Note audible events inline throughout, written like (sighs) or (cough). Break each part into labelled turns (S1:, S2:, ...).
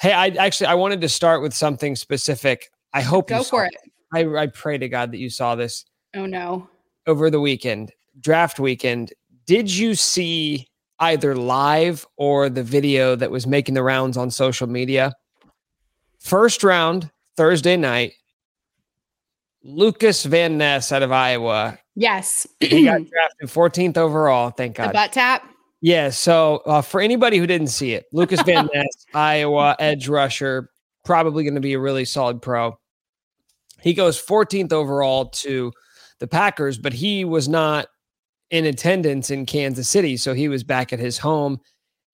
S1: Hey, I actually I wanted to start with something specific. I hope
S2: Go
S1: you
S2: for
S1: saw-
S2: it.
S1: I, I pray to God that you saw this
S2: Oh no.
S1: over the weekend, draft weekend. Did you see either live or the video that was making the rounds on social media? First round, Thursday night, Lucas Van Ness out of Iowa.
S2: Yes.
S1: He got (clears throat) drafted 14th overall. Thank
S2: the
S1: God.
S2: butt tap.
S1: Yeah. So uh, for anybody who didn't see it, Lucas Van (laughs) Ness, Iowa edge rusher, probably going to be a really solid pro. He goes 14th overall to the Packers, but he was not in attendance in Kansas City. So he was back at his home.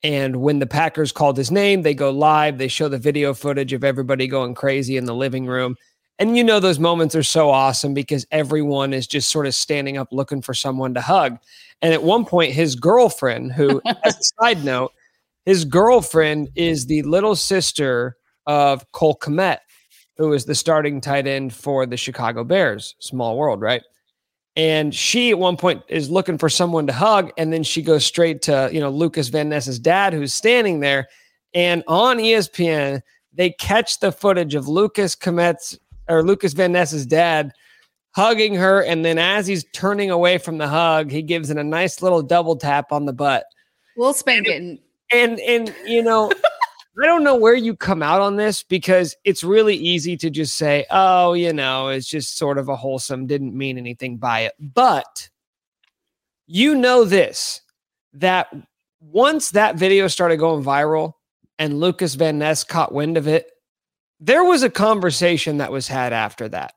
S1: And when the Packers called his name, they go live. They show the video footage of everybody going crazy in the living room. And you know, those moments are so awesome because everyone is just sort of standing up looking for someone to hug. And at one point, his girlfriend, who, (laughs) as a side note, his girlfriend is the little sister of Cole Kmet, who is the starting tight end for the Chicago Bears. Small world, right? And she at one point is looking for someone to hug, and then she goes straight to you know Lucas Van Ness's dad, who's standing there. And on ESPN, they catch the footage of Lucas Kmet's or Lucas Van Ness's dad hugging her, and then as he's turning away from the hug, he gives it a nice little double tap on the butt.
S2: We'll spank it. and-
S1: And and you know, (laughs) I don't know where you come out on this because it's really easy to just say, "Oh, you know, it's just sort of a wholesome, didn't mean anything by it." But you know this that once that video started going viral and Lucas Van Ness caught wind of it, there was a conversation that was had after that.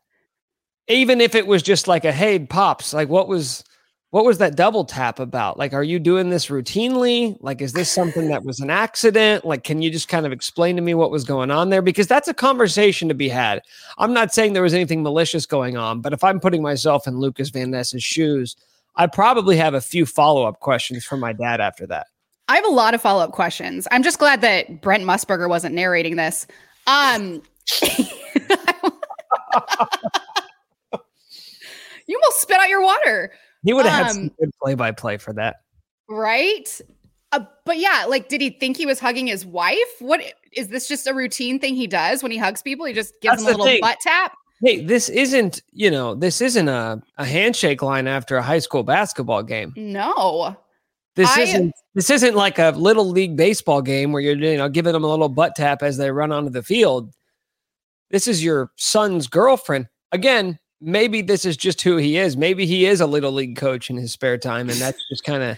S1: Even if it was just like a hey pops, like what was what was that double tap about? Like, are you doing this routinely? Like, is this something that was an accident? Like, can you just kind of explain to me what was going on there? Because that's a conversation to be had. I'm not saying there was anything malicious going on, but if I'm putting myself in Lucas Van Ness's shoes, I probably have a few follow up questions from my dad after that.
S2: I have a lot of follow up questions. I'm just glad that Brent Musburger wasn't narrating this. Um, (laughs) you almost spit out your water,
S1: He would have had
S2: Um,
S1: some good play by play for that.
S2: right? Uh, but yeah, like, did he think he was hugging his wife? What is this? Just a routine thing he does when he hugs people? He just gives
S1: That's
S2: them a
S1: the
S2: little
S1: thing.
S2: butt tap.
S1: Hey, this isn't, you know, this isn't a, a handshake line after a high school basketball game.
S2: No,
S1: This
S2: I-
S1: isn't this isn't like a little league baseball game where you're you know giving them a little butt tap as they run onto the field. This is your son's girlfriend. Again, maybe this is just who he is. Maybe he is a little league coach in his spare time, and that's just kind of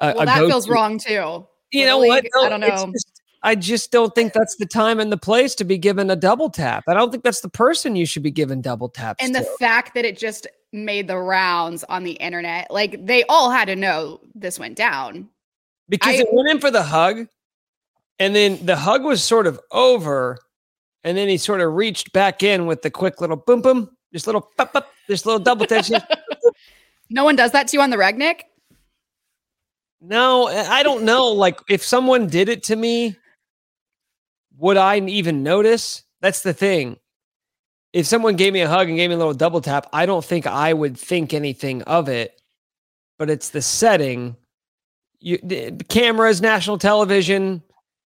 S2: well, that feels
S1: go-to.
S2: wrong too.
S1: You know what? Though?
S2: I don't know.
S1: just- I just don't think that's the time and the place to be given a double tap. I don't think that's the person you should be giving double taps.
S2: and the fact that it just made the rounds on the internet, like they all had to know this went down.
S1: because
S2: I-
S1: it went in for the hug, and then the hug was sort of over, and then he sort of reached back in with the quick little boom boom, just little pop this little double tension. (laughs)
S2: No one does that to you on the Regnick.
S1: no, I don't know. Like if someone did it to me, would I even notice? That's the thing. If someone gave me a hug and gave me a little double tap, I don't think I would think anything of it. But it's the setting. You the cameras, national television,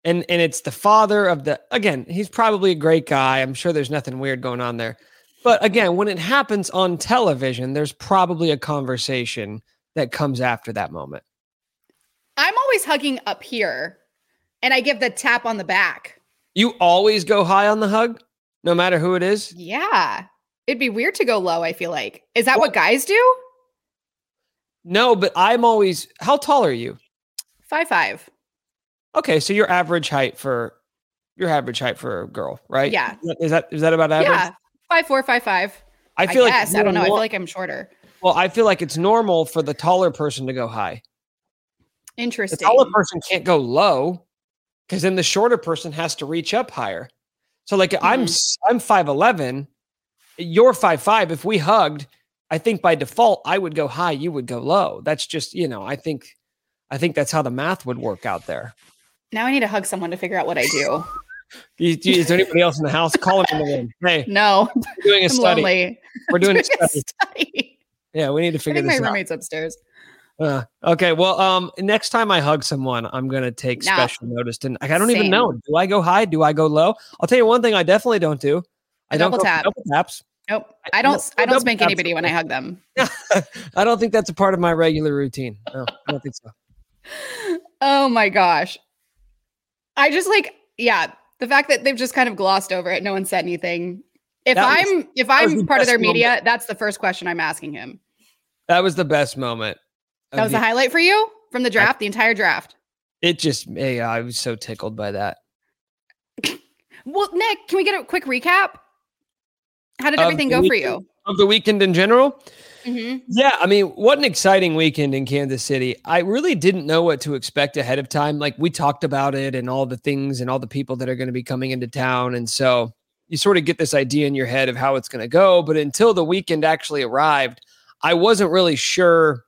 S1: and and it's the father of the again, he's probably a great guy. I'm sure there's nothing weird going on there. But again, when it happens on television, there's probably a conversation that comes after that moment.
S2: I'm always hugging up here, and I give the tap on the back.
S1: You always go high on the hug, no matter who it is.
S2: Yeah, it'd be weird to go low. I feel like is that what guys do?
S1: No, but I'm always. How tall are you?
S2: Five five.
S1: Okay, so your average height for your average height for a girl, right?
S2: Yeah.
S1: Is that is that about average?
S2: Yeah, five four, five five.
S1: I
S2: I,
S1: feel like
S2: guess I don't know. I feel like I'm shorter.
S1: well, I feel like it's normal for the taller person to go high.
S2: Interesting.
S1: The taller person can't go low because then the shorter person has to reach up higher. So like I'm
S2: Mm-hmm.
S1: I'm five eleven, you're five five. If we hugged, I think by default I would go high, you would go low. That's just you know I think I think that's how the math would work out there.
S2: Now I need to hug someone to figure out what I do. (laughs)
S1: Is there anybody else in the house? Call them in the room. Hey, (laughs)
S2: No,
S1: we're doing a
S2: I'm
S1: study.
S2: lonely.
S1: We're doing a (laughs)
S2: Doing a
S1: study.
S2: study.
S1: Yeah, we need to
S2: I
S1: figure
S2: think my
S1: this out.
S2: My roommate's upstairs.
S1: Uh, okay, well, um, next time I hug someone, I'm gonna take
S2: Nah.
S1: special notice. And I don't even know. Do I go high? Do I go low? I'll tell you one thing. I definitely don't do. I
S2: A
S1: don't
S2: double tap.
S1: double taps.
S2: Nope.
S1: I-
S2: don't.
S1: no,
S2: I don't spank
S1: taps
S2: anybody when I hug them. (laughs)
S1: I don't think that's a part of my regular routine. No, I don't think so. (laughs)
S2: Oh my gosh. I just like, yeah, the fact that they've just kind of glossed over it. No one said anything. If
S1: was-
S2: I'm if I'm part of their
S1: moment.
S2: media, that's the first question I'm asking him.
S1: That was the best moment.
S2: That was
S1: the-
S2: the highlight for you from the draft, the entire draft.
S1: it just, yeah, I was so tickled by that. (coughs)
S2: Well, Nick, can we get a quick recap? How did everything go for you?
S1: Of the weekend in general,
S2: hmm
S1: Yeah, I mean, what an exciting weekend in Kansas City. I really didn't know what to expect ahead of time. Like we talked about it and all the things and all the people that are going to be coming into town. And so you sort of get this idea in your head of how it's going to go. But until the weekend actually arrived, I wasn't really sure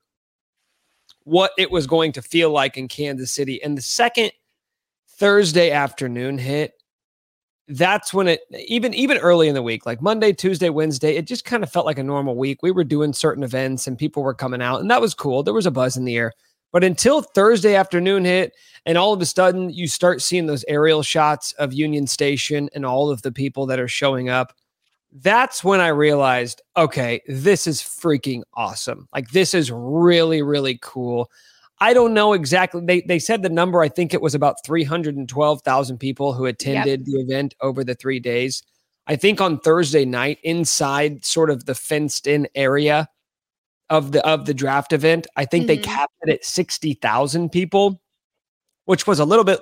S1: what it was going to feel like in Kansas City. And the second Thursday afternoon hit, that's when it even even early in the week like monday tuesday wednesday it just kind of felt like a normal week. We were doing certain events and people were coming out and that was cool. There was a buzz in the air. But until thursday afternoon hit and all of a sudden you start seeing those aerial shots of union station and all of the people that are showing up that's when i realized okay this is freaking awesome like this is really really cool I don't know exactly. They they said the number. I think it was about three hundred and twelve thousand people who attended the event over the three days. I think on Thursday night, inside sort of the fenced in area of the of the draft event, I think they
S2: Mhm.
S1: capped it at sixty thousand people, which was a little bit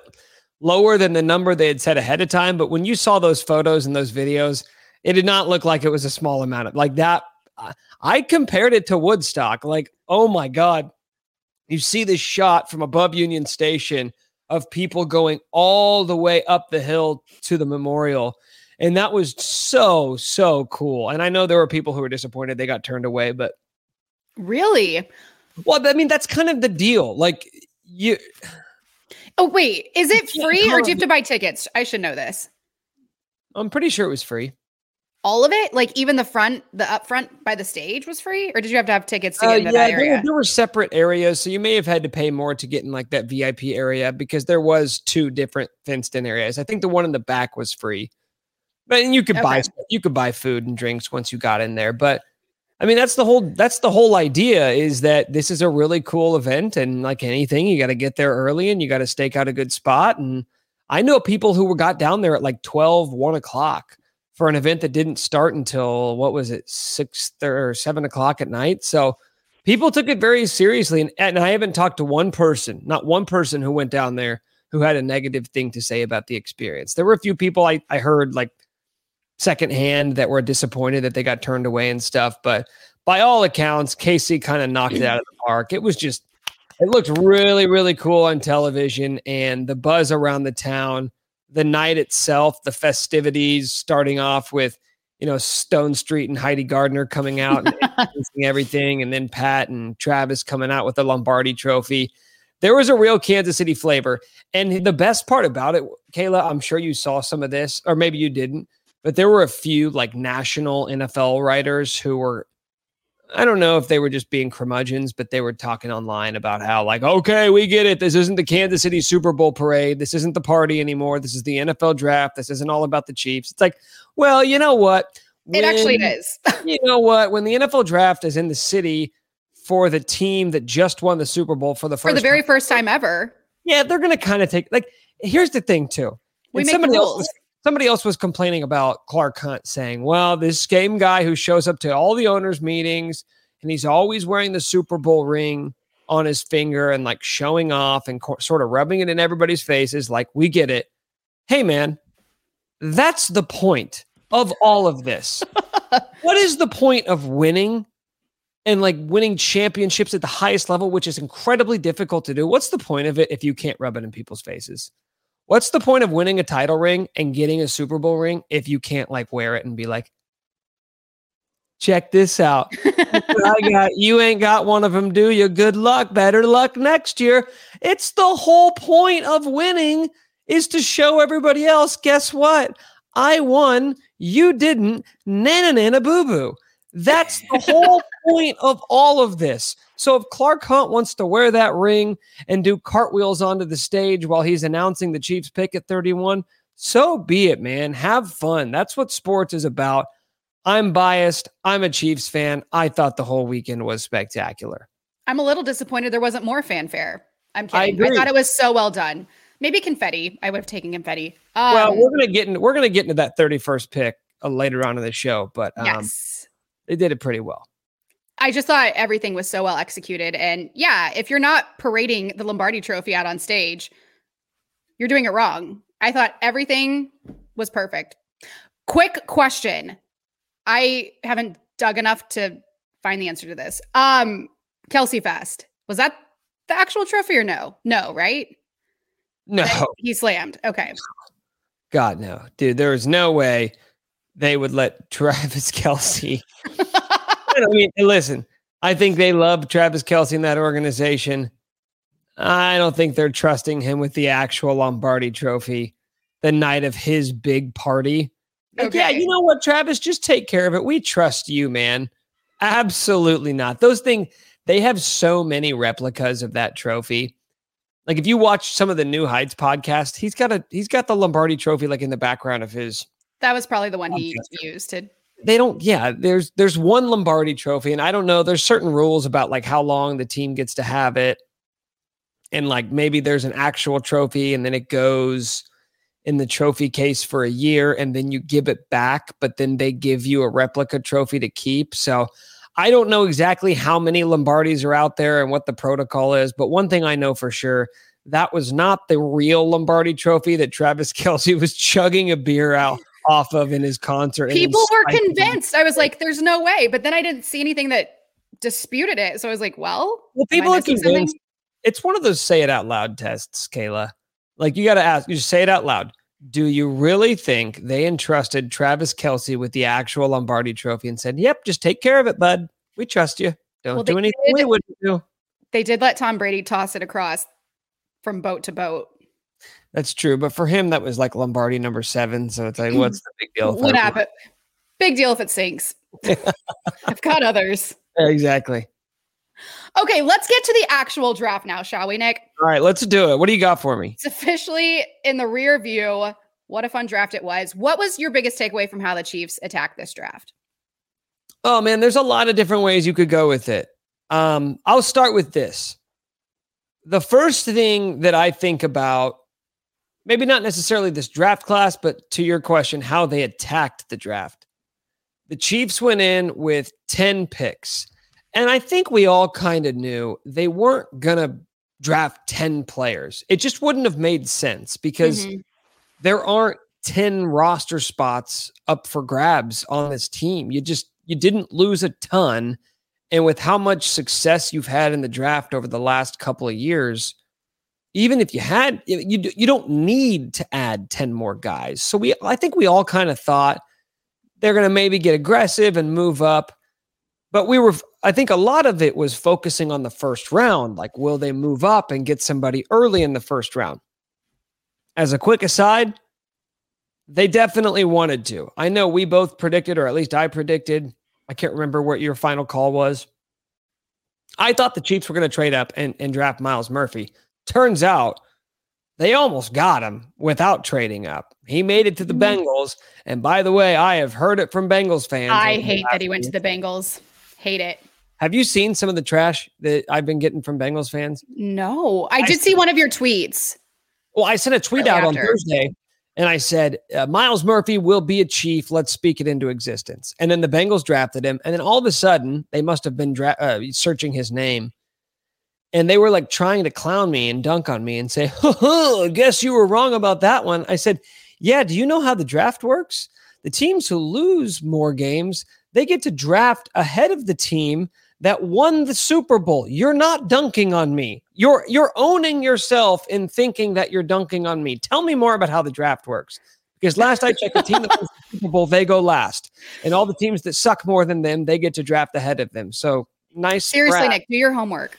S1: lower than the number they had said ahead of time. But when you saw those photos and those videos, it did not look like it was a small amount of like that. I- I compared it to Woodstock. Like, oh my god, you see this shot from above Union Station of people going all the way up the hill to the memorial. And that was so, so cool. And I know there were people who were disappointed they got turned away, but
S2: Really?
S1: well, I mean, that's kind of the deal. Like, you,
S2: Oh wait, is it free or do you have to buy tickets? I should know this.
S1: I'm pretty sure it was free.
S2: All of it, like even the front, the up front by the stage was free, or did you have to have tickets to
S1: Uh,
S2: into
S1: yeah,
S2: that
S1: there were,
S2: area?
S1: there were separate areas, so you may have had to pay more to get in like that VIP area because there was two different fenced-in areas. I think the one in the back was free, but and you could buy
S2: Okay.
S1: stuff- you could buy food and drinks once you got in there. But I mean, that's the whole that's the whole idea is that this is a really cool event, and like anything, you got to get there early and you got to stake out a good spot. And I know people who were got down there at like 12, 1 o'clock for an event that didn't start until what was it, six or seven o'clock at night. So people took it very seriously. And, and I haven't talked to one person, not one person who went down there who had a negative thing to say about the experience. There were a few people I, I heard like secondhand that were disappointed that they got turned away and stuff. But by all accounts, Casey kind of knocked it out of the park. It was just, it looked really, really cool on television and the buzz around the town, the night itself, the festivities starting off with, you know, Stonestreet and Heidi Gardner coming out and (laughs) everything, and then Pat and Travis coming out with the Lombardi trophy. There was a real Kansas City flavor. And the best part about it, Kayla, I'm sure you saw some of this, or maybe you didn't, but there were a few like national NFL writers who were I don't know if they were just being curmudgeons, but they were talking online about how, like, okay, we get it. This isn't the Kansas City Super Bowl parade. This isn't the party anymore. This is the NFL draft. This isn't all about the Chiefs. It's like, well, you know what?
S2: it actually is. (laughs)
S1: You know what? When the NFL draft is in the city for the team that just won the Super Bowl for the first
S2: For the very
S1: time,
S2: first time ever.
S1: yeah, they're going to kind of take like. Here's the thing, too.
S2: We
S1: And
S2: make
S1: somebody else was somebody else was complaining about Clark Hunt saying, "Well, this game guy who shows up to all the owners' meetings and he's always wearing the Super Bowl ring on his finger and like showing off and co- sort of rubbing it in everybody's faces like we get it." Hey man, that's the point of all of this. (laughs) what is the point of winning and like winning championships at the highest level, which is incredibly difficult to do? What's the point of it if you can't rub it in people's faces? What's the point of winning a title ring and getting a Super Bowl ring if you can't like wear it and be like, check this out. (laughs) I got you ain't got one of them, do you? Good luck. Better luck next year. It's the whole point of winning is to show everybody else, guess what? I won, you didn't. Nana nana boo boo. That's the whole point of all of this. So if Clark Hunt wants to wear that ring and do cartwheels onto the stage while he's announcing the Chiefs pick at 31, so be it, man. Have fun. That's what sports is about. I'm biased. I'm a Chiefs fan. I thought the whole weekend was spectacular.
S2: I'm a little disappointed there wasn't more fanfare. I'm kidding. I, I thought it was so well done. Maybe confetti. I would have taken confetti.
S1: Um, well, we're gonna get in, we're gonna get into that 31st pick uh, later on in the show, but um, yes, they did it pretty well.
S2: I just thought everything was so well executed, and yeah, if you're not parading the Lombardi Trophy out on stage, you're doing it wrong. I thought everything was perfect. Quick question: I haven't dug enough to find the answer to this. Um, Kelce Fest was that the actual trophy or no? No, right?
S1: No.
S2: He slammed. Okay.
S1: God, no. Dude, there is no way they would let (laughs) Travis Kelce. (laughs) I mean, listen, I think they love Travis Kelce in that organization. I don't think they're trusting him with the actual Lombardi trophy the night of his big party. Like, yeah, you know what, Travis? Just take care of it. We trust you, man. Absolutely not. Those things, they have so many replicas of that trophy. Like if you watch some of the New Heights podcast, he's got a he's got the Lombardi Trophy like in the background of his.
S2: That was probably the one he used to.
S1: They don't. Yeah, there's there's one Lombardi Trophy, and I don't know. There's certain rules about like how long the team gets to have it, and like maybe there's an actual trophy, and then it goes in the trophy case for a year, and then you give it back, but then they give you a replica trophy to keep. So I don't know exactly how many Lombardis are out there and what the protocol is, but one thing I know for sure that was not the real Lombardi trophy that Travis (laughs) Kelce was chugging a beer out off of in his concert.
S2: People were convinced. I was like, there's no way. But then I didn't see anything that disputed it. So I was like, well,
S1: well, people are convinced. Something? It's one of those say it out loud tests, Kayla. Like you got to ask, you just say it out loud. Do you really think they entrusted Travis Kelce with the actual Lombardi trophy and said, Yep, just take care of it, bud. We trust you. Don't well, do anything did, we wouldn't do.
S2: They did let Tom Brady toss it across from boat to boat.
S1: That's true. But for him, that was like Lombardi number seven. So it's like, what's the big deal?
S2: What happened? Big deal if it sinks. (laughs) I've got others.
S1: Exactly.
S2: Okay, let's get to the actual draft now, shall we, Nick?
S1: All right, let's do it. What do you got for me?
S2: It's officially in the rear view. What a fun draft it was. What was your biggest takeaway from how the Chiefs attacked this draft?
S1: Oh man, there's a lot of different ways you could go with it. Um, I'll start with this. The first thing that I think about, maybe not necessarily this draft class, but to your question, how they attacked the draft. The Chiefs went in with 10 picks. And I think we all kind of knew they weren't going to draft 10 players. It just wouldn't have made sense because mm-hmm. there aren't 10 roster spots up for grabs on this team. You just you didn't lose a ton and with how much success you've had in the draft over the last couple of years, even if you had you you don't need to add 10 more guys. So we I think we all kind of thought they're going to maybe get aggressive and move up. But we were I think a lot of it was focusing on the first round. Like, will they move up and get somebody early in the first round? As a quick aside, they definitely wanted to. I know we both predicted, or at least I predicted. I can't remember what your final call was. I thought the Chiefs were going to trade up and, and draft Myles Murphy. Turns out they almost got him without trading up. He made it to the mm-hmm. Bengals. And by the way, I have heard it from Bengals fans.
S2: I hate that he went to the Bengals. Hate it.
S1: Have you seen some of the trash that I've been getting from Bengals fans?
S2: No, I did see one of your tweets.
S1: Well, I sent a tweet out after. on Thursday and I said, uh, Myles Murphy will be a chief. Let's speak it into existence. And then the Bengals drafted him. And then all of a sudden, they must have been dra- uh, searching his name. And they were like trying to clown me and dunk on me and say, (laughs) I guess you were wrong about that one. I said, Yeah, do you know how the draft works? The teams who lose more games, they get to draft ahead of the team that won the Super Bowl. You're not dunking on me. You're you're owning yourself in thinking that you're dunking on me. Tell me more about how the draft works. Because last I checked, the team that wins the Super Bowl, they go last. And all the teams that suck more than them, they get to draft ahead of them. So nice.
S2: Seriously. Nick, do your homework.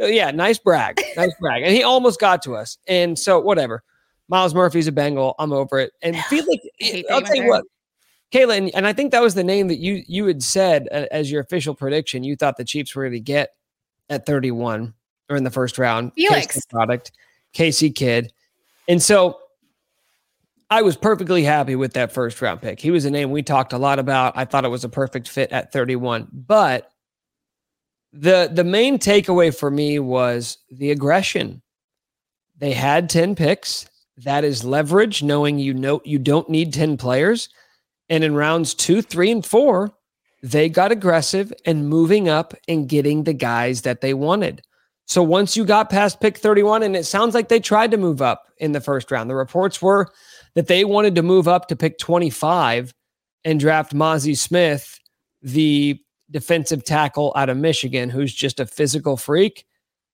S1: Uh, yeah, nice brag. Nice brag. And he almost got to us. And so whatever. Myles Murphy's a Bengal. I'm over it. And (sighs) feel like I'll tell you what, Kayla, and, and, I think that was the name that you you had said uh, as your official prediction. You thought the Chiefs were going to get at 31 or in the first round.
S2: Felix
S1: product, Casey Kidd, and so I was perfectly happy with that first round pick. He was a name we talked a lot about. I thought it was a perfect fit at 31, but the the main takeaway for me was the aggression. They had 10 picks. That is leverage, knowing you know you don't need 10 players. And in rounds two, three, and four, they got aggressive and moving up and getting the guys that they wanted. So once you got past pick 31, and it sounds like they tried to move up in the first round, the reports were that they wanted to move up to pick 25 and draft Mazi Smith, the defensive tackle out of Michigan, who's just a physical freak.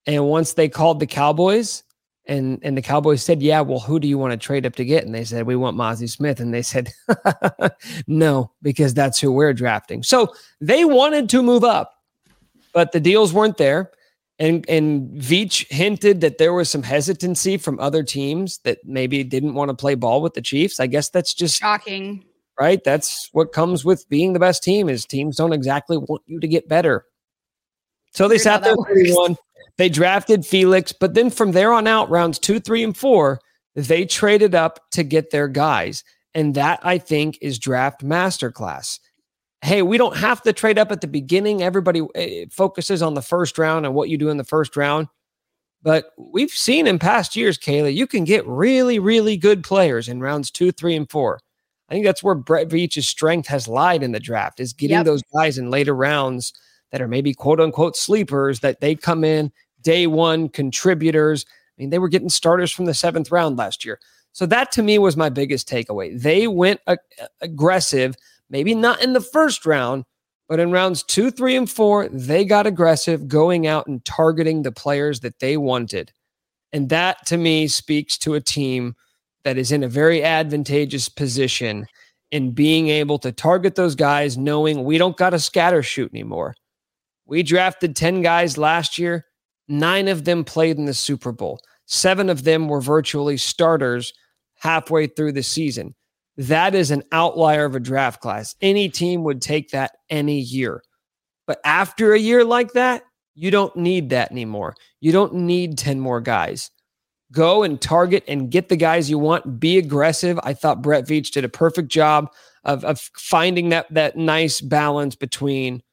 S1: And once they called the Cowboys, and and the Cowboys said, "Yeah, well, who do you want to trade up to get?" And they said, "We want Mazi Smith." And they said, (laughs) "No, because that's who we're drafting." So they wanted to move up, but the deals weren't there. And and Veach hinted that there was some hesitancy from other teams that maybe didn't want to play ball with the Chiefs. I guess that's just
S2: shocking,
S1: right? That's what comes with being the best team. Is teams don't exactly want you to get better. So they sat there 31. They drafted Felix, but then from there on out, rounds two, three, and four, they traded up to get their guys. And that I think is draft masterclass. Hey, we don't have to trade up at the beginning. Everybody eh, focuses on the first round and what you do in the first round. But we've seen in past years, Kayla, you can get really, really good players in rounds two, three, and four. I think that's where Brett Veach's strength has lied in the draft is getting yep. those guys in later rounds that are maybe quote unquote sleepers that they come in day one contributors. I mean, they were getting starters from the seventh round last year. So that to me was my biggest takeaway. They went ag- aggressive, maybe not in the first round, but in rounds two, three, and four, they got aggressive, going out and targeting the players that they wanted. And that to me speaks to a team that is in a very advantageous position in being able to target those guys, knowing we don't got to scatter shoot anymore. We drafted 10 guys last year. Nine of them played in the Super Bowl. Seven of them were virtually starters halfway through the season. That is an outlier of a draft class. Any team would take that any year. But after a year like that, you don't need that anymore. You don't need 10 more guys. Go and target and get the guys you want. Be aggressive. I thought Brett Veach did a perfect job of, of finding that, that nice balance between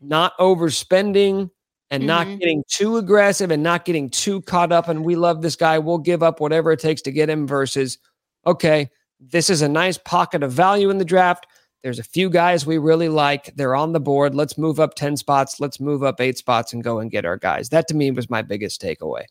S1: not overspending and mm-hmm. not getting too aggressive and not getting too caught up and we love this guy. We'll give up whatever it takes to get him versus okay this is a nice pocket of value in the draft. There's a few guys we really like. They're on the board. Let's move up 10 spots. Let's move up 8 spots and go and get our guys. That to me was my biggest takeaway